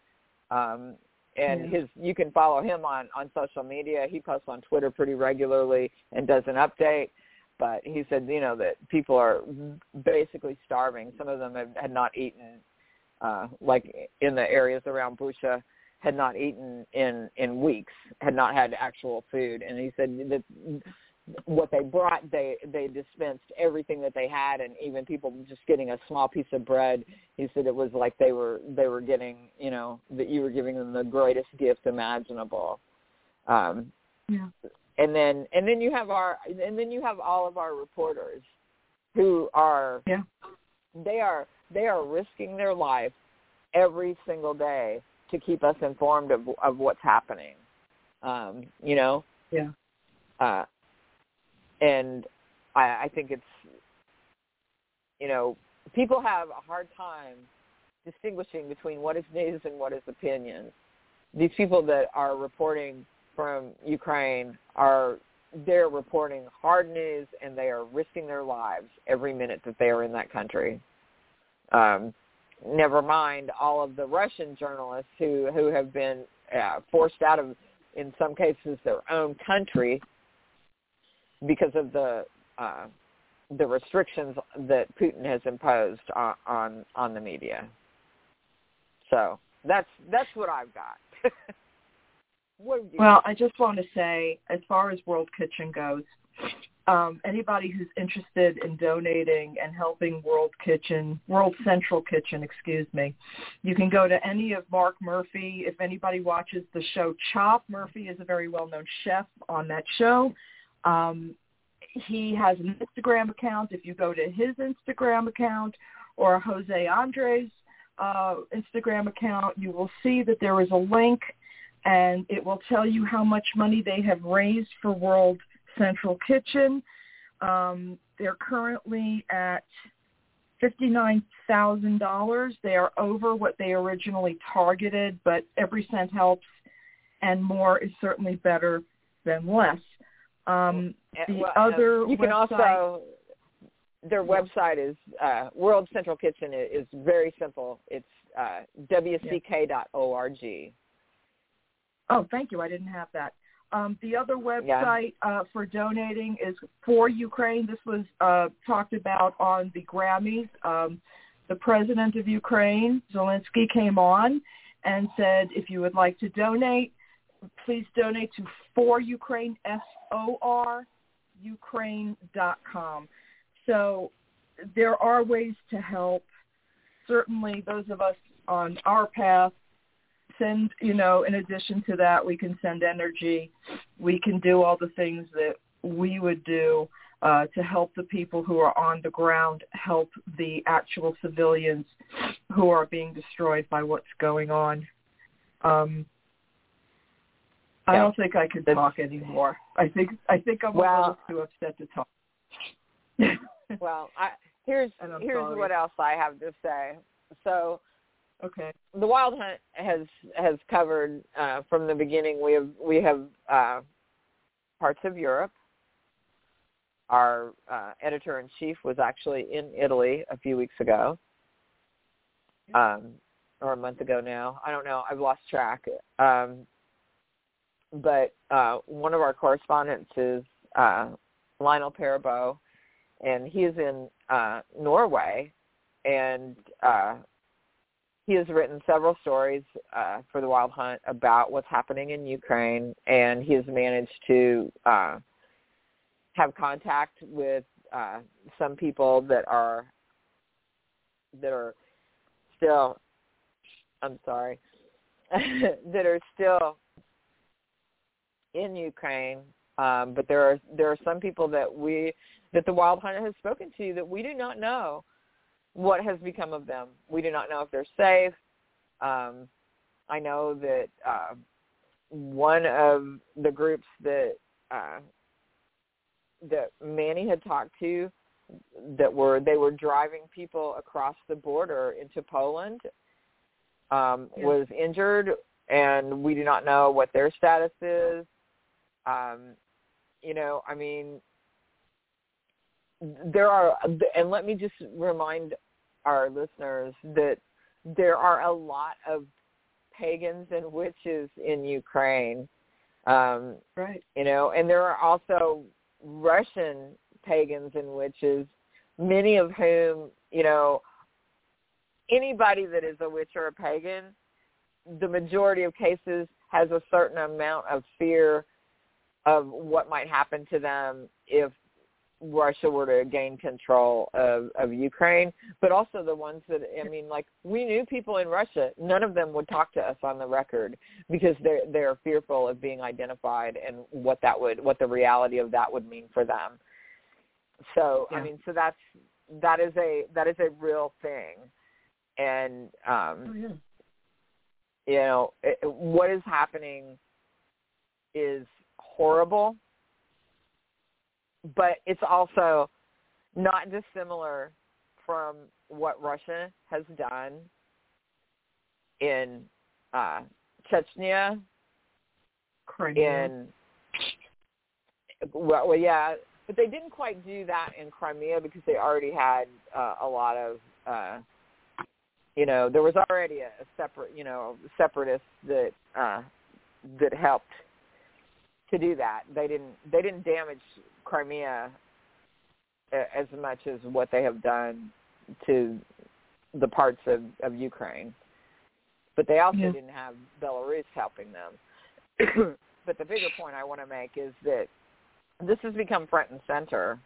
Um, and his you can follow him on on social media. He posts on Twitter pretty regularly and does an update. But he said, you know, that people are basically starving. Some of them have, had not eaten, uh, like in the areas around Busha, had not eaten in in weeks, had not had actual food. And he said that what they brought they they dispensed everything that they had and even people just getting a small piece of bread he said it was like they were they were getting you know that you were giving them the greatest gift imaginable. Um yeah. and then and then you have our and then you have all of our reporters who are yeah. they are they are risking their life every single day to keep us informed of of what's happening. Um you know? Yeah. Uh and I, I think it's you know people have a hard time distinguishing between what is news and what is opinion. These people that are reporting from Ukraine are they're reporting hard news and they are risking their lives every minute that they are in that country. Um, never mind all of the Russian journalists who who have been uh, forced out of, in some cases, their own country because of the uh, the restrictions that Putin has imposed on on, on the media. So that's that's what I've got. well, I just want to say, as far as World Kitchen goes, um, anybody who's interested in donating and helping World Kitchen, World Central Kitchen, excuse me, you can go to any of Marc Murphy. If anybody watches the show Chop, Murphy is a very well-known chef on that show. Um, he has an Instagram account. If you go to his Instagram account or Jose Andres uh, Instagram account, you will see that there is a link and it will tell you how much money they have raised for World Central Kitchen. Um, they're currently at $59,000. They are over what they originally targeted, but every cent helps and more is certainly better than less. Um, the well, other you can also their website is uh, World Central Kitchen is very simple. It's uh, wck.org. Oh, thank you. I didn't have that. Um, the other website yeah. uh, for donating is for Ukraine. This was uh, talked about on the Grammys. Um, the president of Ukraine, Zelensky, came on and said, if you would like to donate, please donate to For Ukraine, S-O-R, Ukraine.com. So there are ways to help. Certainly those of us on our path send, you know, in addition to that, we can send energy. We can do all the things that we would do uh, to help the people who are on the ground, help the actual civilians who are being destroyed by what's going on. Um, I don't think I can talk anymore. I think I think I'm well, a little too upset to talk. well, I, here's here's sorry. what else I have to say. So, okay, the Wild Hunt has has covered uh, from the beginning. We have we have uh, parts of Europe. Our uh, editor in chief was actually in Italy a few weeks ago, um, or a month ago now. I don't know. I've lost track. Um, but uh, one of our correspondents is uh, Lyonel Perabo, and he is in uh, Norway, and uh, he has written several stories uh, for the Wild Hunt about what's happening in Ukraine, and he has managed to uh, have contact with uh, some people that are that are still. I'm sorry, that are still in Ukraine, um, but there are there are some people that we that the Wild Hunter has spoken to that we do not know what has become of them. We do not know if they're safe. Um, I know that uh, one of the groups that uh, that Manny had talked to that were they were driving people across the border into Poland um, yeah. was injured, and we do not know what their status is. Um, you know, I mean, there are, and let me just remind our listeners that there are a lot of pagans and witches in Ukraine. Um, right. You know, and there are also Russian pagans and witches, many of whom, you know, anybody that is a witch or a pagan, the majority of cases has a certain amount of fear of what might happen to them if Russia were to gain control of, of Ukraine, but also the ones that I mean, like we knew people in Russia. None of them would talk to us on the record because they're they're fearful of being identified and what that would what the reality of that would mean for them. So yeah. I mean, so that's that is a that is a real thing, and um, oh, yeah. you know it, what is happening is horrible but it's also not dissimilar from what Russia has done in uh, Chechnya, Crimea. in well, well, yeah, but they didn't quite do that in Crimea because they already had uh, a lot of, uh, you know, there was already a, a separate, you know, separatists that uh, that helped to do that. They didn't they didn't damage Crimea uh, as much as what they have done to the parts of, of Ukraine. But they also yeah. didn't have Belarus helping them. but the bigger point I want to make is that this has become front and center,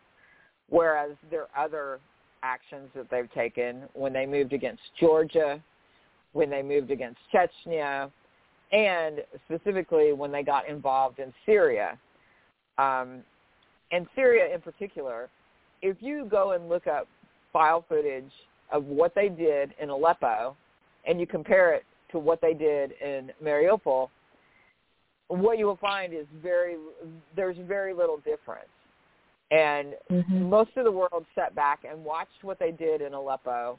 whereas there are other actions that they've taken when they moved against Georgia, when they moved against Chechnya, and specifically when they got involved in Syria. Um, and Syria in particular, if you go and look up file footage of what they did in Aleppo and you compare it to what they did in Mariupol, what you will find is very there's very little difference. And mm-hmm. most of the world sat back and watched what they did in Aleppo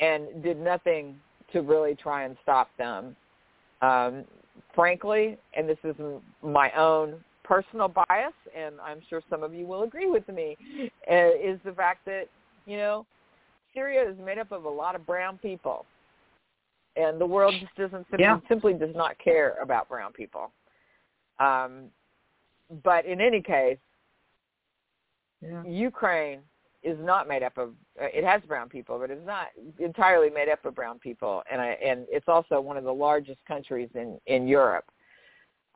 and did nothing to really try and stop them. Um, frankly, and this is my own personal bias, and I'm sure some of you will agree with me, uh, is the fact that, you know, Syria is made up of a lot of brown people. And the world just doesn't simply, yeah. simply does not care about brown people. Um, but in any case, yeah. Ukraine is not made up of it has brown people, but it's not entirely made up of brown people, and I, and it's also one of the largest countries in in Europe.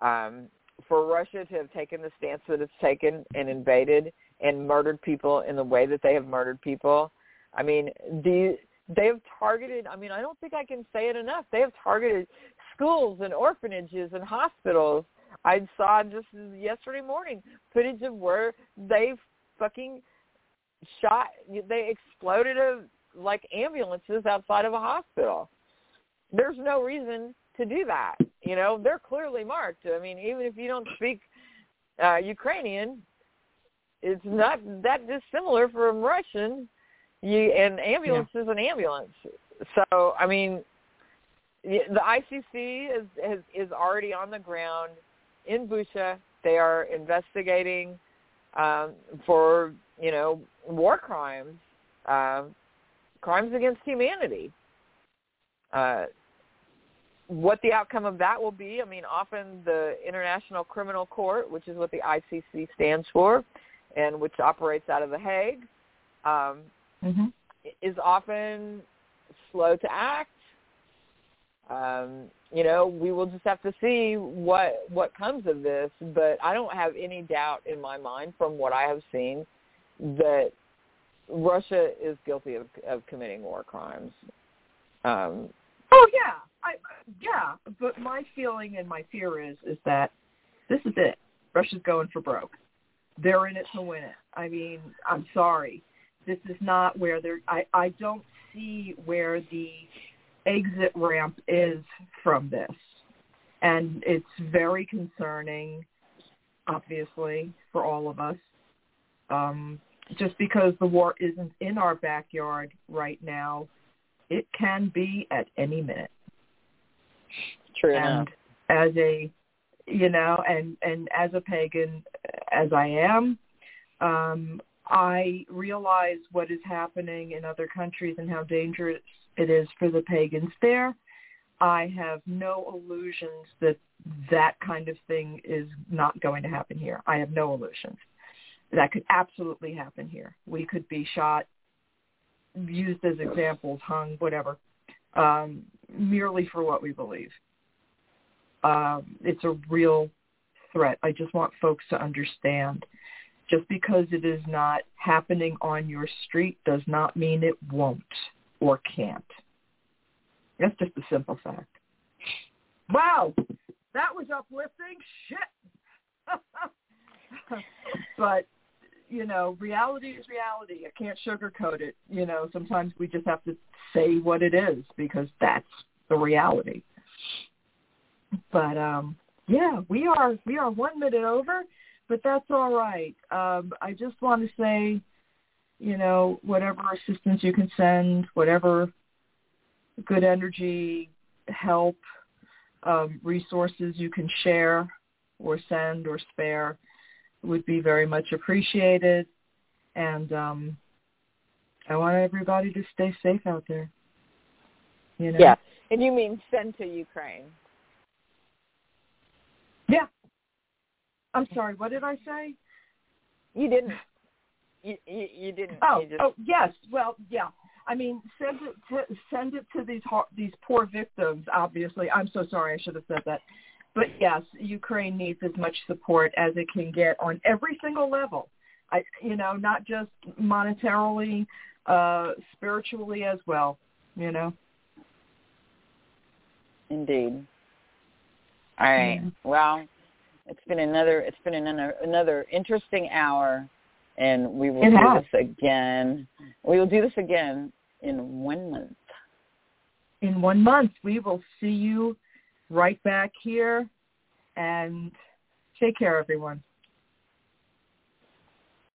Um, for Russia to have taken the stance that it's taken and invaded and murdered people in the way that they have murdered people, I mean, the they have targeted. I mean, I don't think I can say it enough. They have targeted schools and orphanages and hospitals. I saw just yesterday morning footage of where they fucking shot. They exploded a, like ambulances outside of a hospital. There's no reason to do that. You know, they're clearly marked. I mean, even if you don't speak uh, Ukrainian, it's not that dissimilar from Russian. You and ambulance yeah. is an ambulance. So I mean, the ICC is is, is already on the ground in Busha. They are investigating um, for you know war crimes, uh, crimes against humanity. Uh, what the outcome of that will be, I mean, often the International Criminal Court, which is what the ICC stands for, and which operates out of The Hague, um, mm-hmm. is often slow to act. Um, you know, we will just have to see what what comes of this, but I don't have any doubt in my mind from what I have seen that Russia is guilty of, of committing war crimes. Um, oh yeah, I yeah, but my feeling and my fear is is that this is it. Russia's going for broke. They're in it to win it. I mean, I'm sorry. This is not where they're. I I don't see where the exit ramp is from this, and it's very concerning, obviously, for all of us. Um, just because the war isn't in our backyard right now, it can be at any minute. True and enough. as a you know and and as a pagan as i am um i realize what is happening in other countries and how dangerous it is for the pagans there I have no illusions that that kind of thing is not going to happen here. I have no illusions. That could absolutely happen here. We could be shot, used as examples, hung, whatever, um, merely for what we believe. Um, it's a real threat. I just want folks to understand. Just because it is not happening on your street does not mean it won't or can't. That's just a simple fact. Wow, that was uplifting. Shit. but you know, reality is reality. I can't sugarcoat it. You know, sometimes we just have to say what it is because that's the reality. But um yeah, we are we are one minute over, but that's all right. Um I just want to say, you know, whatever assistance you can send, whatever good energy, help, um, resources you can share or send or spare would be very much appreciated. And um, I want everybody to stay safe out there. You know? Yeah, and you mean send to Ukraine? Yeah. I'm sorry. What did I say? You didn't. You you, you didn't. Oh, you just... oh yes. Well, yeah. I mean, send it to send it to these these poor victims. Obviously, I'm so sorry. I should have said that. But yes, Ukraine needs as much support as it can get on every single level. I, you know, not just monetarily, uh, spiritually as well. You know. Indeed. All right. Yeah. Well, it's been another it's been another another interesting hour and we will it do has. this again. We will do this again in one month. In one month, we will see you right back here, and take care, everyone.